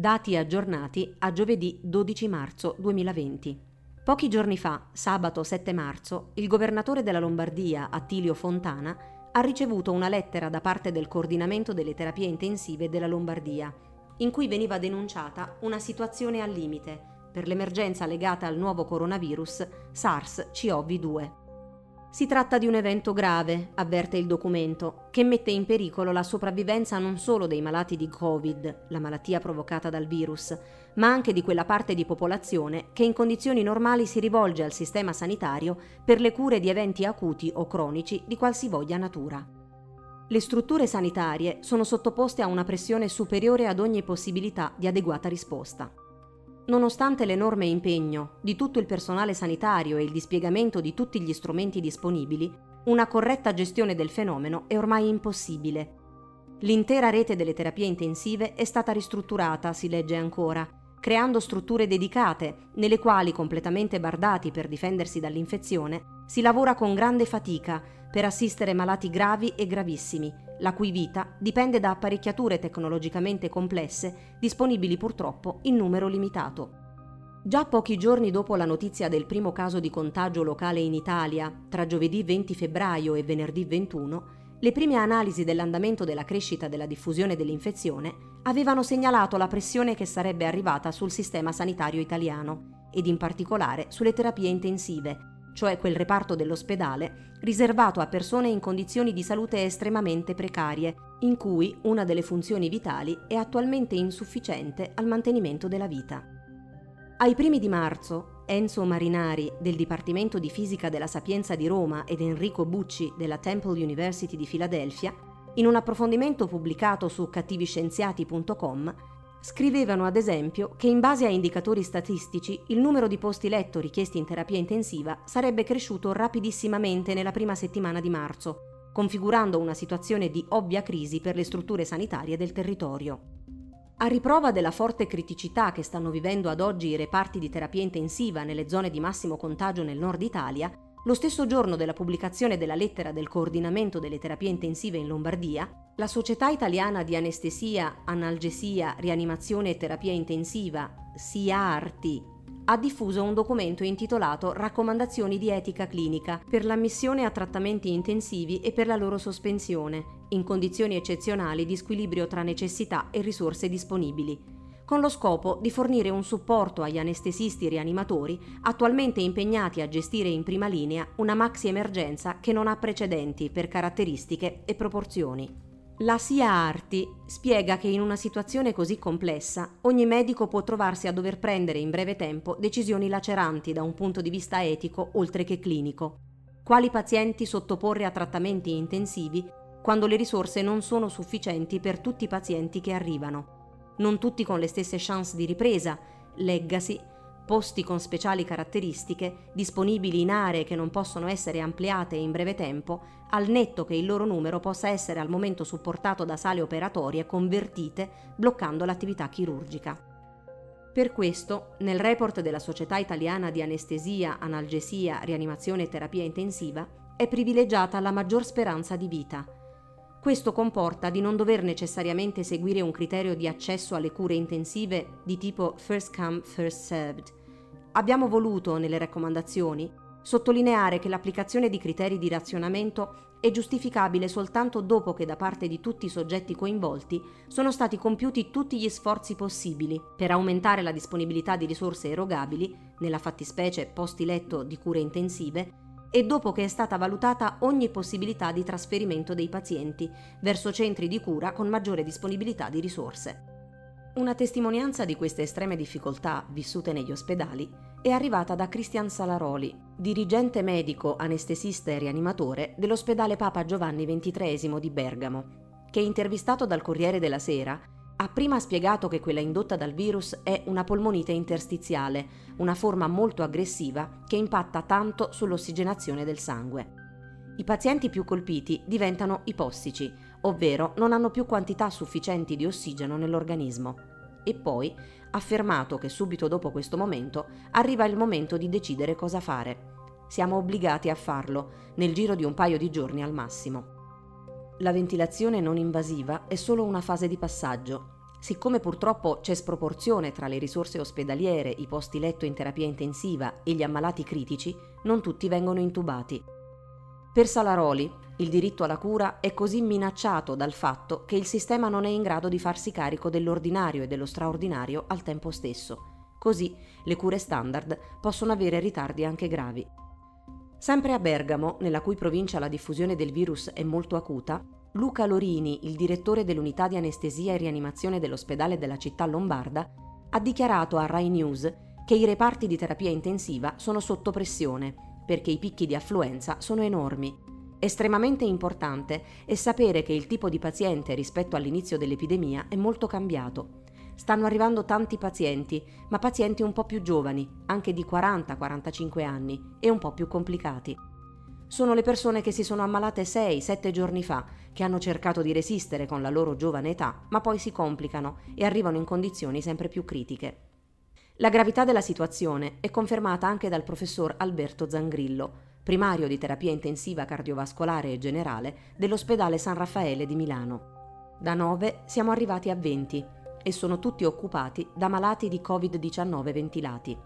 dati aggiornati a giovedì 12 marzo 2020. Pochi giorni fa, sabato 7 marzo, il governatore della Lombardia, Attilio Fontana, ha ricevuto una lettera da parte del coordinamento delle terapie intensive della Lombardia, in cui veniva denunciata una situazione al limite per l'emergenza legata al nuovo coronavirus SARS-CoV-2. Si tratta di un evento grave, avverte il documento, che mette in pericolo la sopravvivenza non solo dei malati di Covid, la malattia provocata dal virus, ma anche di quella parte di popolazione che in condizioni normali si rivolge al sistema sanitario per le cure di eventi acuti o cronici di qualsivoglia natura. Le strutture sanitarie sono sottoposte a una pressione superiore ad ogni possibilità di adeguata risposta. Nonostante l'enorme impegno di tutto il personale sanitario e il dispiegamento di tutti gli strumenti disponibili, una corretta gestione del fenomeno è ormai impossibile. L'intera rete delle terapie intensive è stata ristrutturata, si legge ancora, creando strutture dedicate, nelle quali, completamente bardati per difendersi dall'infezione, si lavora con grande fatica per assistere malati gravi e gravissimi, la cui vita dipende da apparecchiature tecnologicamente complesse, disponibili purtroppo in numero limitato. Già pochi giorni dopo la notizia del primo caso di contagio locale in Italia, tra giovedì 20 febbraio e venerdì 21, le prime analisi dell'andamento della crescita della diffusione dell'infezione avevano segnalato la pressione che sarebbe arrivata sul sistema sanitario italiano ed in particolare sulle terapie intensive, cioè quel reparto dell'ospedale riservato a persone in condizioni di salute estremamente precarie, in cui una delle funzioni vitali è attualmente insufficiente al mantenimento della vita. Ai primi di marzo, Enzo Marinari del Dipartimento di Fisica della Sapienza di Roma ed Enrico Bucci della Temple University di Filadelfia, in un approfondimento pubblicato su cattiviscienziati.com, Scrivevano ad esempio che in base a indicatori statistici il numero di posti letto richiesti in terapia intensiva sarebbe cresciuto rapidissimamente nella prima settimana di marzo, configurando una situazione di ovvia crisi per le strutture sanitarie del territorio. A riprova della forte criticità che stanno vivendo ad oggi i reparti di terapia intensiva nelle zone di massimo contagio nel nord Italia, lo stesso giorno della pubblicazione della lettera del coordinamento delle terapie intensive in Lombardia, la Società Italiana di Anestesia, Analgesia, Rianimazione e Terapia Intensiva, SIARTI, ha diffuso un documento intitolato Raccomandazioni di etica clinica per l'ammissione a trattamenti intensivi e per la loro sospensione, in condizioni eccezionali di squilibrio tra necessità e risorse disponibili con lo scopo di fornire un supporto agli anestesisti rianimatori attualmente impegnati a gestire in prima linea una maxi emergenza che non ha precedenti per caratteristiche e proporzioni. La SIA Arti spiega che in una situazione così complessa ogni medico può trovarsi a dover prendere in breve tempo decisioni laceranti da un punto di vista etico oltre che clinico. Quali pazienti sottoporre a trattamenti intensivi quando le risorse non sono sufficienti per tutti i pazienti che arrivano non tutti con le stesse chance di ripresa, leggasi, posti con speciali caratteristiche, disponibili in aree che non possono essere ampliate in breve tempo, al netto che il loro numero possa essere al momento supportato da sale operatorie convertite, bloccando l'attività chirurgica. Per questo, nel report della Società Italiana di Anestesia, Analgesia, Rianimazione e Terapia Intensiva, è privilegiata la maggior speranza di vita – questo comporta di non dover necessariamente seguire un criterio di accesso alle cure intensive di tipo first come, first served. Abbiamo voluto, nelle raccomandazioni, sottolineare che l'applicazione di criteri di razionamento è giustificabile soltanto dopo che da parte di tutti i soggetti coinvolti sono stati compiuti tutti gli sforzi possibili per aumentare la disponibilità di risorse erogabili, nella fattispecie posti letto di cure intensive, e dopo che è stata valutata ogni possibilità di trasferimento dei pazienti verso centri di cura con maggiore disponibilità di risorse. Una testimonianza di queste estreme difficoltà vissute negli ospedali è arrivata da Cristian Salaroli, dirigente medico, anestesista e rianimatore dell'ospedale Papa Giovanni XXIII di Bergamo, che intervistato dal Corriere della Sera ha prima spiegato che quella indotta dal virus è una polmonite interstiziale, una forma molto aggressiva che impatta tanto sull'ossigenazione del sangue. I pazienti più colpiti diventano ipossici, ovvero non hanno più quantità sufficienti di ossigeno nell'organismo. E poi ha affermato che subito dopo questo momento arriva il momento di decidere cosa fare. Siamo obbligati a farlo, nel giro di un paio di giorni al massimo. La ventilazione non invasiva è solo una fase di passaggio. Siccome purtroppo c'è sproporzione tra le risorse ospedaliere, i posti letto in terapia intensiva e gli ammalati critici, non tutti vengono intubati. Per Salaroli, il diritto alla cura è così minacciato dal fatto che il sistema non è in grado di farsi carico dell'ordinario e dello straordinario al tempo stesso. Così le cure standard possono avere ritardi anche gravi. Sempre a Bergamo, nella cui provincia la diffusione del virus è molto acuta, Luca Lorini, il direttore dell'unità di anestesia e rianimazione dell'ospedale della città lombarda, ha dichiarato a Rai News che i reparti di terapia intensiva sono sotto pressione perché i picchi di affluenza sono enormi. Estremamente importante è sapere che il tipo di paziente rispetto all'inizio dell'epidemia è molto cambiato. Stanno arrivando tanti pazienti, ma pazienti un po' più giovani, anche di 40-45 anni, e un po' più complicati sono le persone che si sono ammalate 6-7 giorni fa, che hanno cercato di resistere con la loro giovane età, ma poi si complicano e arrivano in condizioni sempre più critiche. La gravità della situazione è confermata anche dal professor Alberto Zangrillo, primario di terapia intensiva cardiovascolare e generale dell'ospedale San Raffaele di Milano. Da 9 siamo arrivati a 20 e sono tutti occupati da malati di Covid-19 ventilati.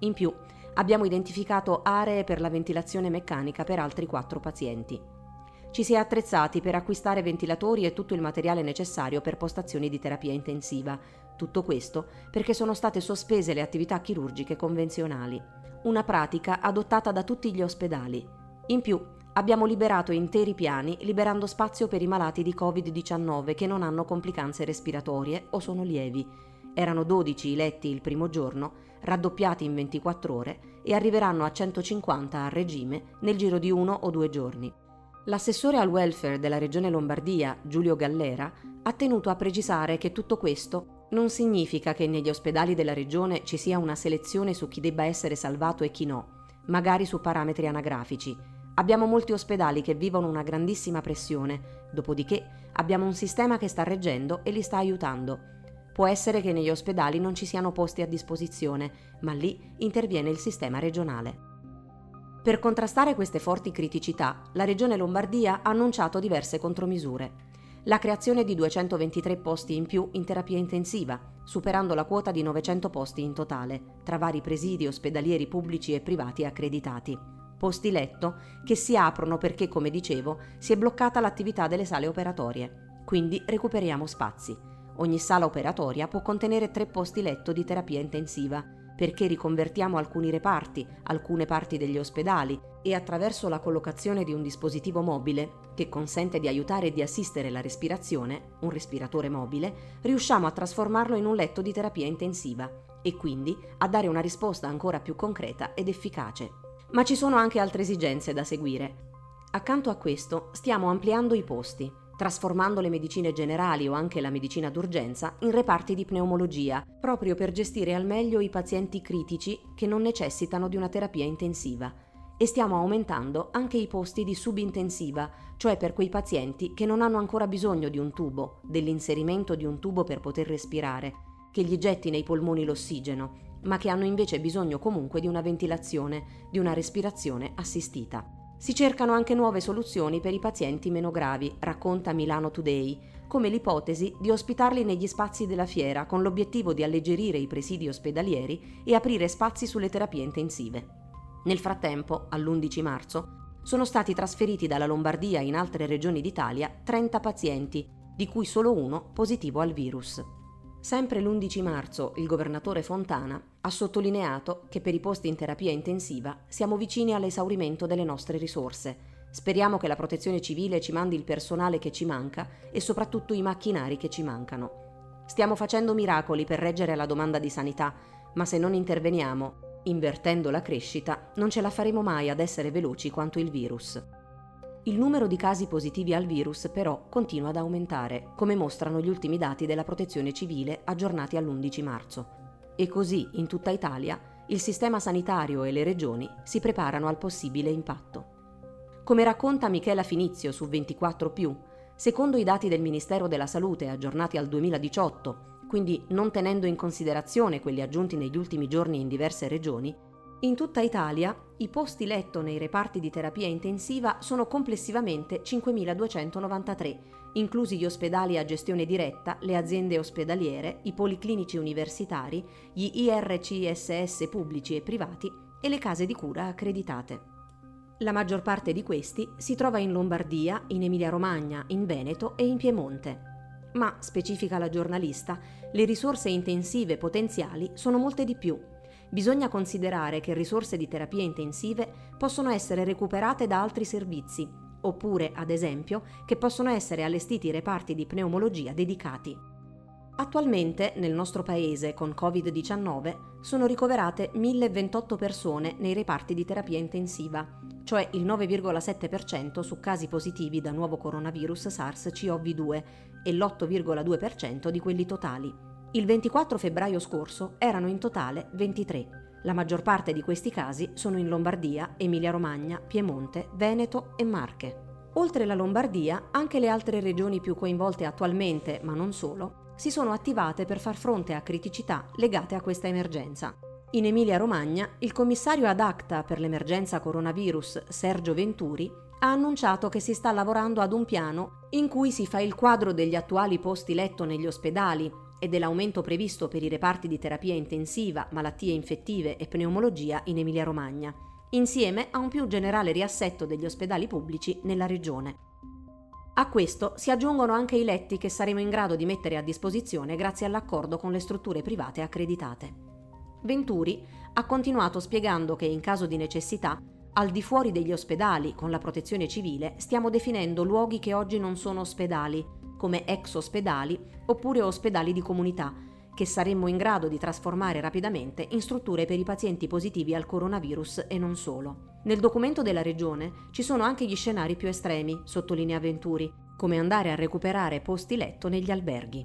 In più, abbiamo identificato aree per la ventilazione meccanica per altri quattro pazienti. Ci si è attrezzati per acquistare ventilatori e tutto il materiale necessario per postazioni di terapia intensiva. Tutto questo perché sono state sospese le attività chirurgiche convenzionali, una pratica adottata da tutti gli ospedali. In più, abbiamo liberato interi piani liberando spazio per i malati di Covid-19 che non hanno complicanze respiratorie o sono lievi. Erano 12 i letti il primo giorno raddoppiati in 24 ore e arriveranno a 150 a regime nel giro di uno o due giorni. L'assessore al welfare della regione Lombardia, Giulio Gallera, ha tenuto a precisare che tutto questo non significa che negli ospedali della regione ci sia una selezione su chi debba essere salvato e chi no, magari su parametri anagrafici. Abbiamo molti ospedali che vivono una grandissima pressione, dopodiché abbiamo un sistema che sta reggendo e li sta aiutando. Può essere che negli ospedali non ci siano posti a disposizione, ma lì interviene il sistema regionale. Per contrastare queste forti criticità, la Regione Lombardia ha annunciato diverse contromisure. La creazione di 223 posti in più in terapia intensiva, superando la quota di 900 posti in totale, tra vari presidi ospedalieri pubblici e privati accreditati. Posti letto che si aprono perché, come dicevo, si è bloccata l'attività delle sale operatorie. Quindi recuperiamo spazi. Ogni sala operatoria può contenere tre posti letto di terapia intensiva, perché riconvertiamo alcuni reparti, alcune parti degli ospedali e attraverso la collocazione di un dispositivo mobile che consente di aiutare e di assistere la respirazione, un respiratore mobile, riusciamo a trasformarlo in un letto di terapia intensiva e quindi a dare una risposta ancora più concreta ed efficace. Ma ci sono anche altre esigenze da seguire. Accanto a questo stiamo ampliando i posti trasformando le medicine generali o anche la medicina d'urgenza in reparti di pneumologia, proprio per gestire al meglio i pazienti critici che non necessitano di una terapia intensiva. E stiamo aumentando anche i posti di subintensiva, cioè per quei pazienti che non hanno ancora bisogno di un tubo, dell'inserimento di un tubo per poter respirare, che gli getti nei polmoni l'ossigeno, ma che hanno invece bisogno comunque di una ventilazione, di una respirazione assistita. Si cercano anche nuove soluzioni per i pazienti meno gravi, racconta Milano Today, come l'ipotesi di ospitarli negli spazi della fiera con l'obiettivo di alleggerire i presidi ospedalieri e aprire spazi sulle terapie intensive. Nel frattempo, all'11 marzo, sono stati trasferiti dalla Lombardia in altre regioni d'Italia 30 pazienti, di cui solo uno positivo al virus. Sempre l'11 marzo il governatore Fontana ha sottolineato che per i posti in terapia intensiva siamo vicini all'esaurimento delle nostre risorse. Speriamo che la protezione civile ci mandi il personale che ci manca e soprattutto i macchinari che ci mancano. Stiamo facendo miracoli per reggere la domanda di sanità, ma se non interveniamo, invertendo la crescita, non ce la faremo mai ad essere veloci quanto il virus. Il numero di casi positivi al virus però continua ad aumentare, come mostrano gli ultimi dati della Protezione Civile aggiornati all'11 marzo. E così, in tutta Italia, il sistema sanitario e le regioni si preparano al possibile impatto. Come racconta Michela Finizio su 24 secondo i dati del Ministero della Salute aggiornati al 2018, quindi non tenendo in considerazione quelli aggiunti negli ultimi giorni in diverse regioni, In tutta Italia i posti letto nei reparti di terapia intensiva sono complessivamente 5.293, inclusi gli ospedali a gestione diretta, le aziende ospedaliere, i policlinici universitari, gli IRCSS pubblici e privati e le case di cura accreditate. La maggior parte di questi si trova in Lombardia, in Emilia-Romagna, in Veneto e in Piemonte. Ma, specifica la giornalista, le risorse intensive potenziali sono molte di più bisogna considerare che risorse di terapie intensive possono essere recuperate da altri servizi, oppure, ad esempio, che possono essere allestiti reparti di pneumologia dedicati. Attualmente nel nostro paese con Covid-19 sono ricoverate 1028 persone nei reparti di terapia intensiva, cioè il 9,7% su casi positivi da nuovo coronavirus SARS-CoV-2 e l'8,2% di quelli totali. Il 24 febbraio scorso erano in totale 23. La maggior parte di questi casi sono in Lombardia, Emilia-Romagna, Piemonte, Veneto e Marche. Oltre la Lombardia, anche le altre regioni più coinvolte attualmente, ma non solo, si sono attivate per far fronte a criticità legate a questa emergenza. In Emilia-Romagna, il commissario ad acta per l'emergenza coronavirus, Sergio Venturi, ha annunciato che si sta lavorando ad un piano in cui si fa il quadro degli attuali posti letto negli ospedali e dell'aumento previsto per i reparti di terapia intensiva, malattie infettive e pneumologia in Emilia-Romagna, insieme a un più generale riassetto degli ospedali pubblici nella regione. A questo si aggiungono anche i letti che saremo in grado di mettere a disposizione grazie all'accordo con le strutture private accreditate. Venturi ha continuato spiegando che in caso di necessità, al di fuori degli ospedali, con la protezione civile, stiamo definendo luoghi che oggi non sono ospedali, come ex ospedali oppure ospedali di comunità, che saremmo in grado di trasformare rapidamente in strutture per i pazienti positivi al coronavirus e non solo. Nel documento della Regione ci sono anche gli scenari più estremi, sottolinea Venturi, come andare a recuperare posti letto negli alberghi.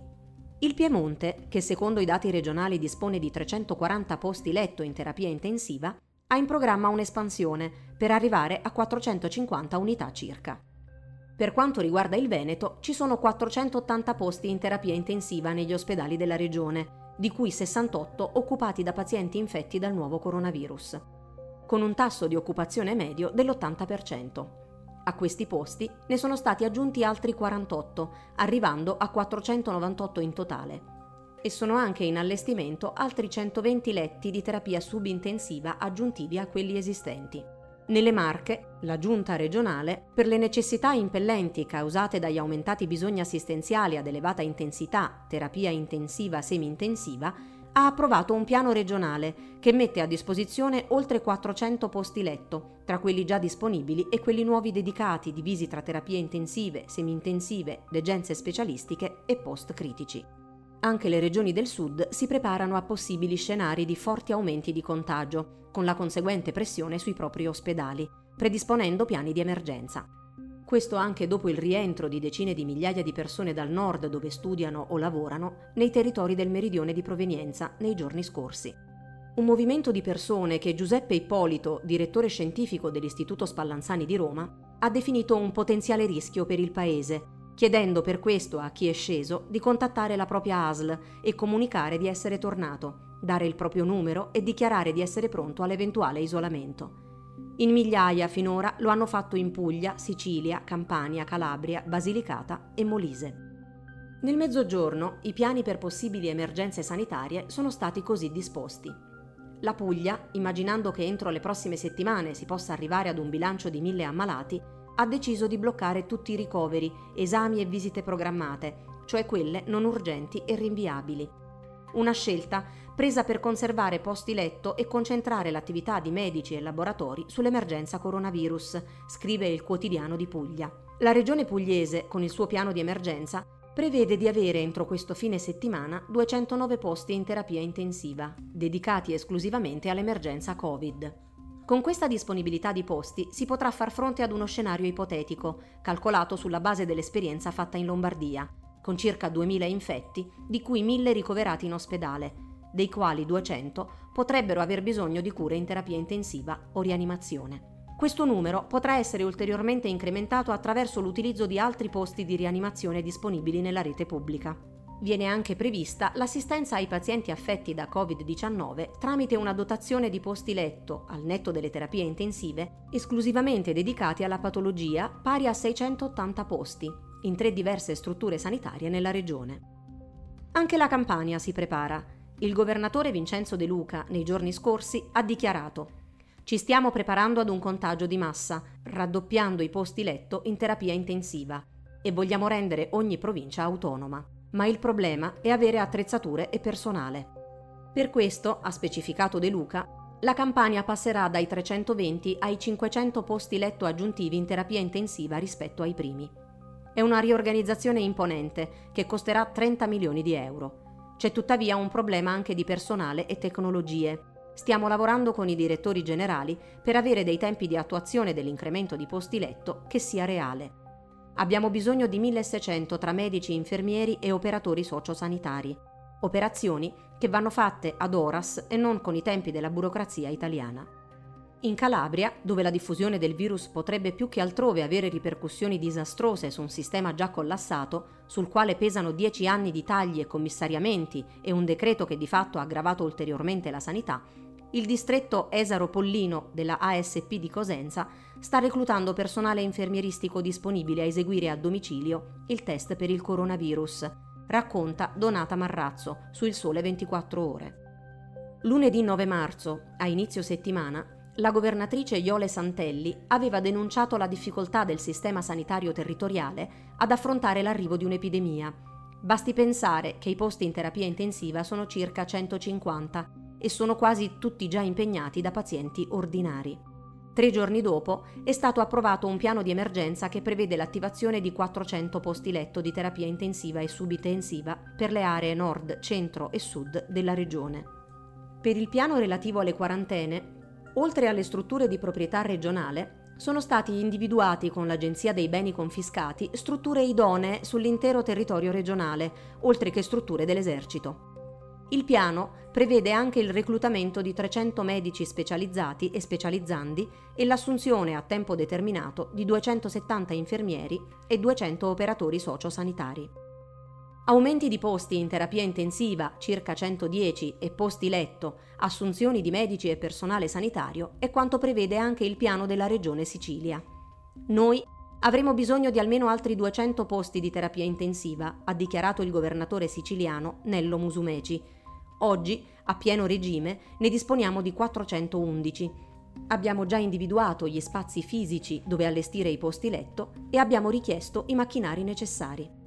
Il Piemonte, che secondo i dati regionali dispone di 340 posti letto in terapia intensiva, ha in programma un'espansione per arrivare a 450 unità circa. Per quanto riguarda il Veneto, ci sono 480 posti in terapia intensiva negli ospedali della regione, di cui 68 occupati da pazienti infetti dal nuovo coronavirus, con un tasso di occupazione medio dell'80%. A questi posti ne sono stati aggiunti altri 48, arrivando a 498 in totale. E sono anche in allestimento altri 120 letti di terapia subintensiva aggiuntivi a quelli esistenti. Nelle Marche, la giunta regionale, per le necessità impellenti causate dagli aumentati bisogni assistenziali ad elevata intensità, terapia intensiva semi-intensiva, ha approvato un piano regionale che mette a disposizione oltre 400 posti letto, tra quelli già disponibili e quelli nuovi dedicati divisi tra terapie intensive, semi-intensive, degenze specialistiche e post critici. Anche le regioni del sud si preparano a possibili scenari di forti aumenti di contagio, con la conseguente pressione sui propri ospedali, predisponendo piani di emergenza. Questo anche dopo il rientro di decine di migliaia di persone dal nord dove studiano o lavorano nei territori del meridione di provenienza nei giorni scorsi. Un movimento di persone che Giuseppe Ippolito, direttore scientifico dell'Istituto Spallanzani di Roma, ha definito un potenziale rischio per il paese, chiedendo per questo a chi è sceso di contattare la propria ASL e comunicare di essere tornato, dare il proprio numero e dichiarare di essere pronto all'eventuale isolamento. In migliaia finora lo hanno fatto in Puglia, Sicilia, Campania, Calabria, Basilicata e Molise. Nel mezzogiorno i piani per possibili emergenze sanitarie sono stati così disposti. La Puglia, immaginando che entro le prossime settimane si possa arrivare ad un bilancio di mille ammalati, ha deciso di bloccare tutti i ricoveri, esami e visite programmate, cioè quelle non urgenti e rinviabili. Una scelta presa per conservare posti letto e concentrare l'attività di medici e laboratori sull'emergenza coronavirus, scrive il quotidiano di Puglia. La regione pugliese, con il suo piano di emergenza, prevede di avere entro questo fine settimana 209 posti in terapia intensiva, dedicati esclusivamente all'emergenza Covid. Con questa disponibilità di posti si potrà far fronte ad uno scenario ipotetico, calcolato sulla base dell'esperienza fatta in Lombardia, con circa 2.000 infetti, di cui 1.000 ricoverati in ospedale, dei quali 200 potrebbero aver bisogno di cure in terapia intensiva o rianimazione. Questo numero potrà essere ulteriormente incrementato attraverso l'utilizzo di altri posti di rianimazione disponibili nella rete pubblica. Viene anche prevista l'assistenza ai pazienti affetti da Covid-19 tramite una dotazione di posti letto, al netto delle terapie intensive, esclusivamente dedicati alla patologia, pari a 680 posti, in tre diverse strutture sanitarie nella regione. Anche la Campania si prepara. Il governatore Vincenzo De Luca, nei giorni scorsi, ha dichiarato ci stiamo preparando ad un contagio di massa, raddoppiando i posti letto in terapia intensiva e vogliamo rendere ogni provincia autonoma. Ma il problema è avere attrezzature e personale. Per questo, ha specificato De Luca, la Campania passerà dai 320 ai 500 posti letto aggiuntivi in terapia intensiva rispetto ai primi. È una riorganizzazione imponente che costerà 30 milioni di euro. C'è tuttavia un problema anche di personale e tecnologie Stiamo lavorando con i direttori generali per avere dei tempi di attuazione dell'incremento di posti letto che sia reale. Abbiamo bisogno di 1600 tra medici, infermieri e operatori sociosanitari. Operazioni che vanno fatte ad horas e non con i tempi della burocrazia italiana. In Calabria, dove la diffusione del virus potrebbe più che altrove avere ripercussioni disastrose su un sistema già collassato, sul quale pesano dieci anni di tagli e commissariamenti e un decreto che di fatto ha aggravato ulteriormente la sanità, il distretto Esaro Pollino della ASP di Cosenza sta reclutando personale infermieristico disponibile a eseguire a domicilio il test per il coronavirus, racconta Donata Marrazzo su Il Sole 24 Ore. Lunedì 9 marzo, a inizio settimana, la governatrice Iole Santelli aveva denunciato la difficoltà del sistema sanitario territoriale ad affrontare l'arrivo di un'epidemia. Basti pensare che i posti in terapia intensiva sono circa 150 e sono quasi tutti già impegnati da pazienti ordinari. Tre giorni dopo è stato approvato un piano di emergenza che prevede l'attivazione di 400 posti letto di terapia intensiva e subintensiva per le aree nord, centro e sud della regione. Per il piano relativo alle quarantene, oltre alle strutture di proprietà regionale, sono stati individuati con l'Agenzia dei beni confiscati strutture idonee sull'intero territorio regionale, oltre che strutture dell'esercito. Il piano prevede anche il reclutamento di 300 medici specializzati e specializzandi e l'assunzione a tempo determinato di 270 infermieri e 200 operatori sociosanitari. Aumenti di posti in terapia intensiva, circa 110, e posti letto, assunzioni di medici e personale sanitario è quanto prevede anche il piano della Regione Sicilia. Noi avremo bisogno di almeno altri 200 posti di terapia intensiva, ha dichiarato il governatore siciliano Nello Musumeci, Oggi, a pieno regime, ne disponiamo di 411. Abbiamo già individuato gli spazi fisici dove allestire i posti letto e abbiamo richiesto i macchinari necessari.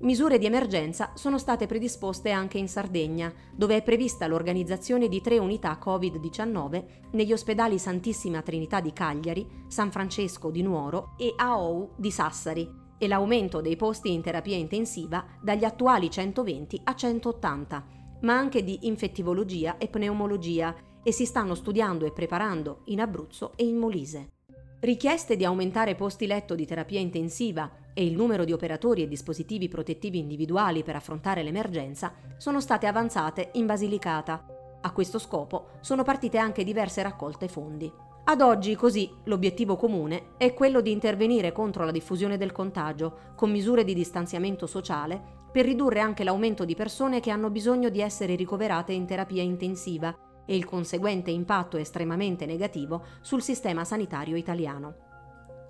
Misure di emergenza sono state predisposte anche in Sardegna, dove è prevista l'organizzazione di tre unità Covid-19 negli ospedali Santissima Trinità di Cagliari, San Francesco di Nuoro e AOU di Sassari, e l'aumento dei posti in terapia intensiva dagli attuali 120 a 180 ma anche di infettivologia e pneumologia e si stanno studiando e preparando in Abruzzo e in Molise. Richieste di aumentare posti letto di terapia intensiva e il numero di operatori e dispositivi protettivi individuali per affrontare l'emergenza sono state avanzate in Basilicata. A questo scopo sono partite anche diverse raccolte fondi. Ad oggi, così, l'obiettivo comune è quello di intervenire contro la diffusione del contagio con misure di distanziamento sociale per ridurre anche l'aumento di persone che hanno bisogno di essere ricoverate in terapia intensiva e il conseguente impatto estremamente negativo sul sistema sanitario italiano.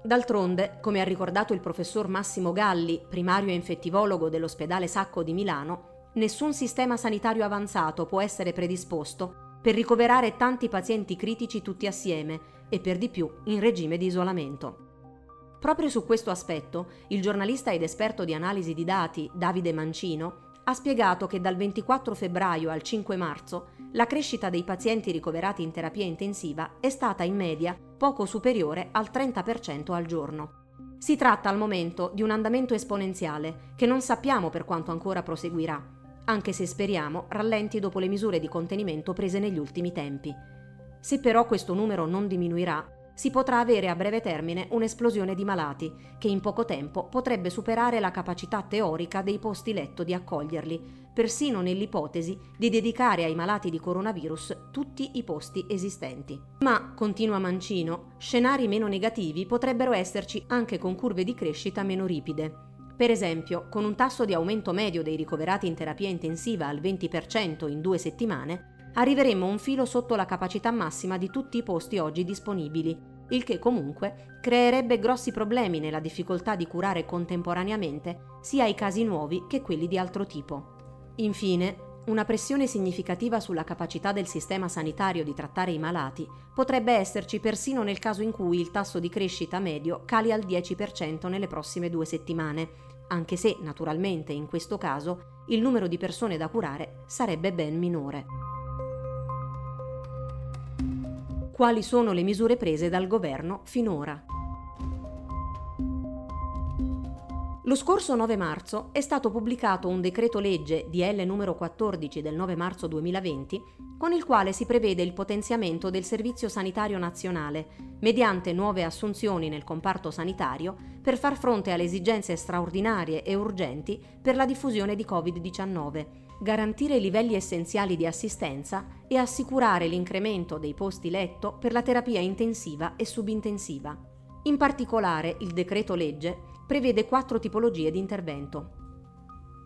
D'altronde, come ha ricordato il professor Massimo Galli, primario infettivologo dell'ospedale Sacco di Milano, nessun sistema sanitario avanzato può essere predisposto per ricoverare tanti pazienti critici tutti assieme e per di più in regime di isolamento. Proprio su questo aspetto, il giornalista ed esperto di analisi di dati Davide Mancino ha spiegato che dal 24 febbraio al 5 marzo la crescita dei pazienti ricoverati in terapia intensiva è stata in media poco superiore al 30% al giorno. Si tratta al momento di un andamento esponenziale che non sappiamo per quanto ancora proseguirà, anche se speriamo rallenti dopo le misure di contenimento prese negli ultimi tempi. Se però questo numero non diminuirà, si potrà avere a breve termine un'esplosione di malati, che in poco tempo potrebbe superare la capacità teorica dei posti letto di accoglierli, persino nell'ipotesi di dedicare ai malati di coronavirus tutti i posti esistenti. Ma, continua Mancino, scenari meno negativi potrebbero esserci anche con curve di crescita meno ripide. Per esempio, con un tasso di aumento medio dei ricoverati in terapia intensiva al 20% in due settimane, arriveremmo un filo sotto la capacità massima di tutti i posti oggi disponibili, il che comunque creerebbe grossi problemi nella difficoltà di curare contemporaneamente sia i casi nuovi che quelli di altro tipo. Infine, una pressione significativa sulla capacità del sistema sanitario di trattare i malati potrebbe esserci persino nel caso in cui il tasso di crescita medio cali al 10% nelle prossime due settimane, anche se, naturalmente, in questo caso, il numero di persone da curare sarebbe ben minore. Quali sono le misure prese dal governo finora? Lo scorso 9 marzo è stato pubblicato un decreto legge DL numero 14 del 9 marzo 2020 con il quale si prevede il potenziamento del Servizio Sanitario Nazionale mediante nuove assunzioni nel comparto sanitario per far fronte alle esigenze straordinarie e urgenti per la diffusione di Covid-19, garantire livelli essenziali di assistenza e assicurare l'incremento dei posti letto per la terapia intensiva e subintensiva. In particolare il decreto legge prevede quattro tipologie di intervento.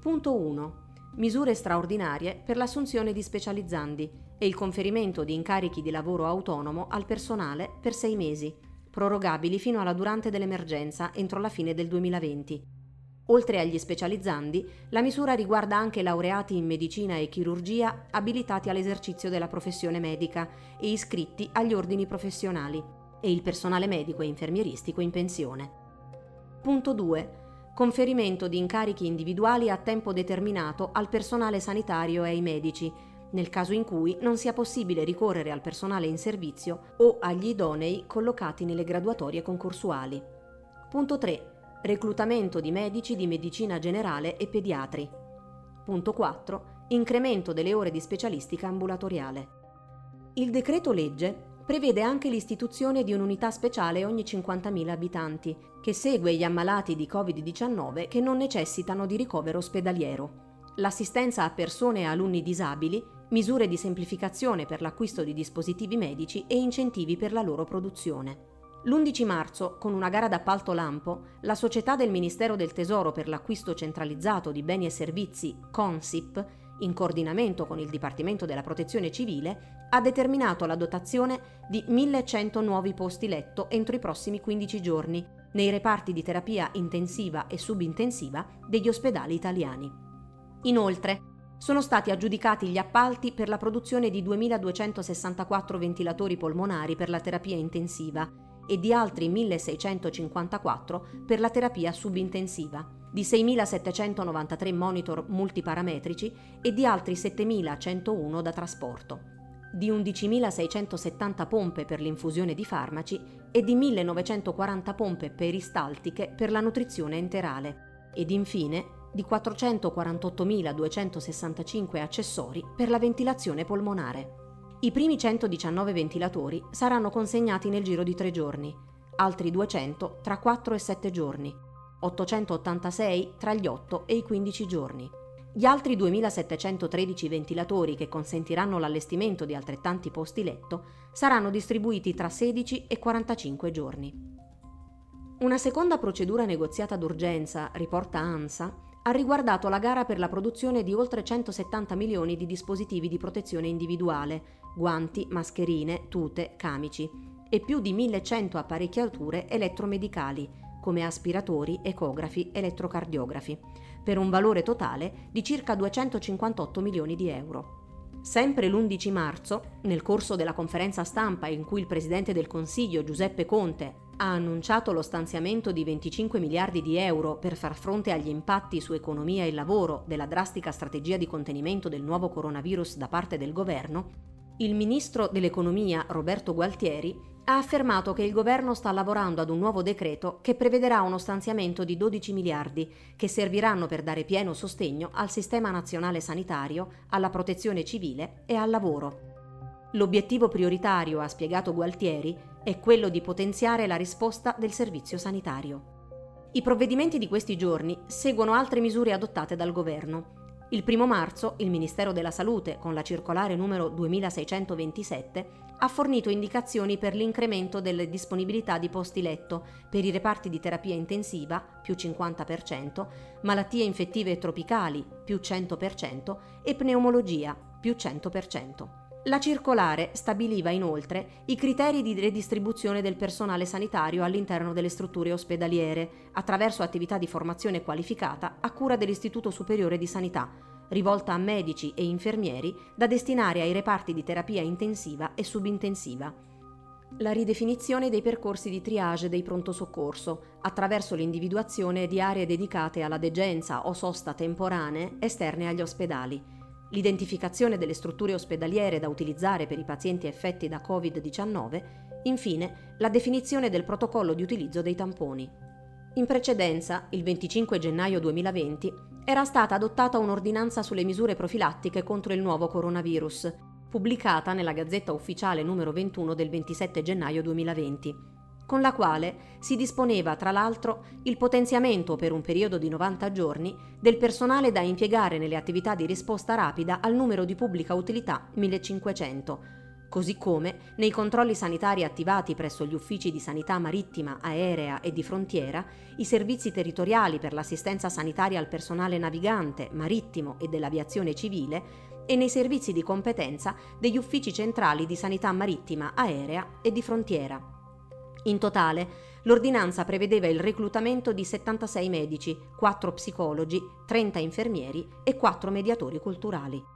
Punto 1. Misure straordinarie per l'assunzione di specializzandi e il conferimento di incarichi di lavoro autonomo al personale per sei mesi, prorogabili fino alla durante dell'emergenza entro la fine del 2020. Oltre agli specializzandi, la misura riguarda anche laureati in medicina e chirurgia abilitati all'esercizio della professione medica e iscritti agli ordini professionali e il personale medico e infermieristico in pensione. Punto 2. Conferimento di incarichi individuali a tempo determinato al personale sanitario e ai medici, nel caso in cui non sia possibile ricorrere al personale in servizio o agli idonei collocati nelle graduatorie concorsuali. Punto 3. Reclutamento di medici di medicina generale e pediatri. Punto 4. Incremento delle ore di specialistica ambulatoriale. Il decreto legge prevede anche l'istituzione di un'unità speciale ogni 50.000 abitanti, che segue gli ammalati di Covid-19 che non necessitano di ricovero ospedaliero. L'assistenza a persone e alunni disabili, misure di semplificazione per l'acquisto di dispositivi medici e incentivi per la loro produzione. L'11 marzo, con una gara d'appalto lampo, la società del Ministero del Tesoro per l'acquisto centralizzato di beni e servizi, CONSIP, in coordinamento con il Dipartimento della Protezione Civile, ha determinato la dotazione di 1100 nuovi posti letto entro i prossimi 15 giorni nei reparti di terapia intensiva e subintensiva degli ospedali italiani. Inoltre, sono stati aggiudicati gli appalti per la produzione di 2264 ventilatori polmonari per la terapia intensiva e di altri 1654 per la terapia subintensiva, di 6.793 monitor multiparametrici e di altri 7.101 da trasporto, di 11.670 pompe per l'infusione di farmaci e di 1.940 pompe peristaltiche per la nutrizione enterale ed infine di 448.265 accessori per la ventilazione polmonare. I primi 119 ventilatori saranno consegnati nel giro di tre giorni, altri 200 tra 4 e 7 giorni, 886 tra gli 8 e i 15 giorni. Gli altri 2713 ventilatori che consentiranno l'allestimento di altrettanti posti letto saranno distribuiti tra 16 e 45 giorni. Una seconda procedura negoziata d'urgenza, riporta ANSA, ha riguardato la gara per la produzione di oltre 170 milioni di dispositivi di protezione individuale, guanti, mascherine, tute, camici e più di 1100 apparecchiature elettromedicali, come aspiratori, ecografi, elettrocardiografi, per un valore totale di circa 258 milioni di euro. Sempre l'11 marzo, nel corso della conferenza stampa in cui il Presidente del Consiglio Giuseppe Conte ha annunciato lo stanziamento di 25 miliardi di euro per far fronte agli impatti su economia e lavoro della drastica strategia di contenimento del nuovo coronavirus da parte del governo, il ministro dell'economia Roberto Gualtieri ha affermato che il governo sta lavorando ad un nuovo decreto che prevederà uno stanziamento di 12 miliardi che serviranno per dare pieno sostegno al sistema nazionale sanitario, alla protezione civile e al lavoro. L'obiettivo prioritario, ha spiegato Gualtieri, è quello di potenziare la risposta del servizio sanitario. I provvedimenti di questi giorni seguono altre misure adottate dal governo. Il primo marzo il Ministero della Salute, con la circolare numero 2627, ha fornito indicazioni per l'incremento delle disponibilità di posti letto per i reparti di terapia intensiva, più 50%, malattie infettive tropicali, più 100%, e pneumologia, più 100%. La circolare stabiliva inoltre i criteri di redistribuzione del personale sanitario all'interno delle strutture ospedaliere, attraverso attività di formazione qualificata a cura dell'Istituto Superiore di Sanità, rivolta a medici e infermieri da destinare ai reparti di terapia intensiva e subintensiva. La ridefinizione dei percorsi di triage dei pronto soccorso, attraverso l'individuazione di aree dedicate alla degenza o sosta temporanee esterne agli ospedali l'identificazione delle strutture ospedaliere da utilizzare per i pazienti affetti da Covid-19, infine la definizione del protocollo di utilizzo dei tamponi. In precedenza, il 25 gennaio 2020, era stata adottata un'ordinanza sulle misure profilattiche contro il nuovo coronavirus, pubblicata nella Gazzetta Ufficiale numero 21 del 27 gennaio 2020 con la quale si disponeva tra l'altro il potenziamento per un periodo di 90 giorni del personale da impiegare nelle attività di risposta rapida al numero di pubblica utilità 1500, così come nei controlli sanitari attivati presso gli uffici di sanità marittima, aerea e di frontiera, i servizi territoriali per l'assistenza sanitaria al personale navigante, marittimo e dell'aviazione civile e nei servizi di competenza degli uffici centrali di sanità marittima, aerea e di frontiera. In totale, l'ordinanza prevedeva il reclutamento di 76 medici, 4 psicologi, 30 infermieri e 4 mediatori culturali.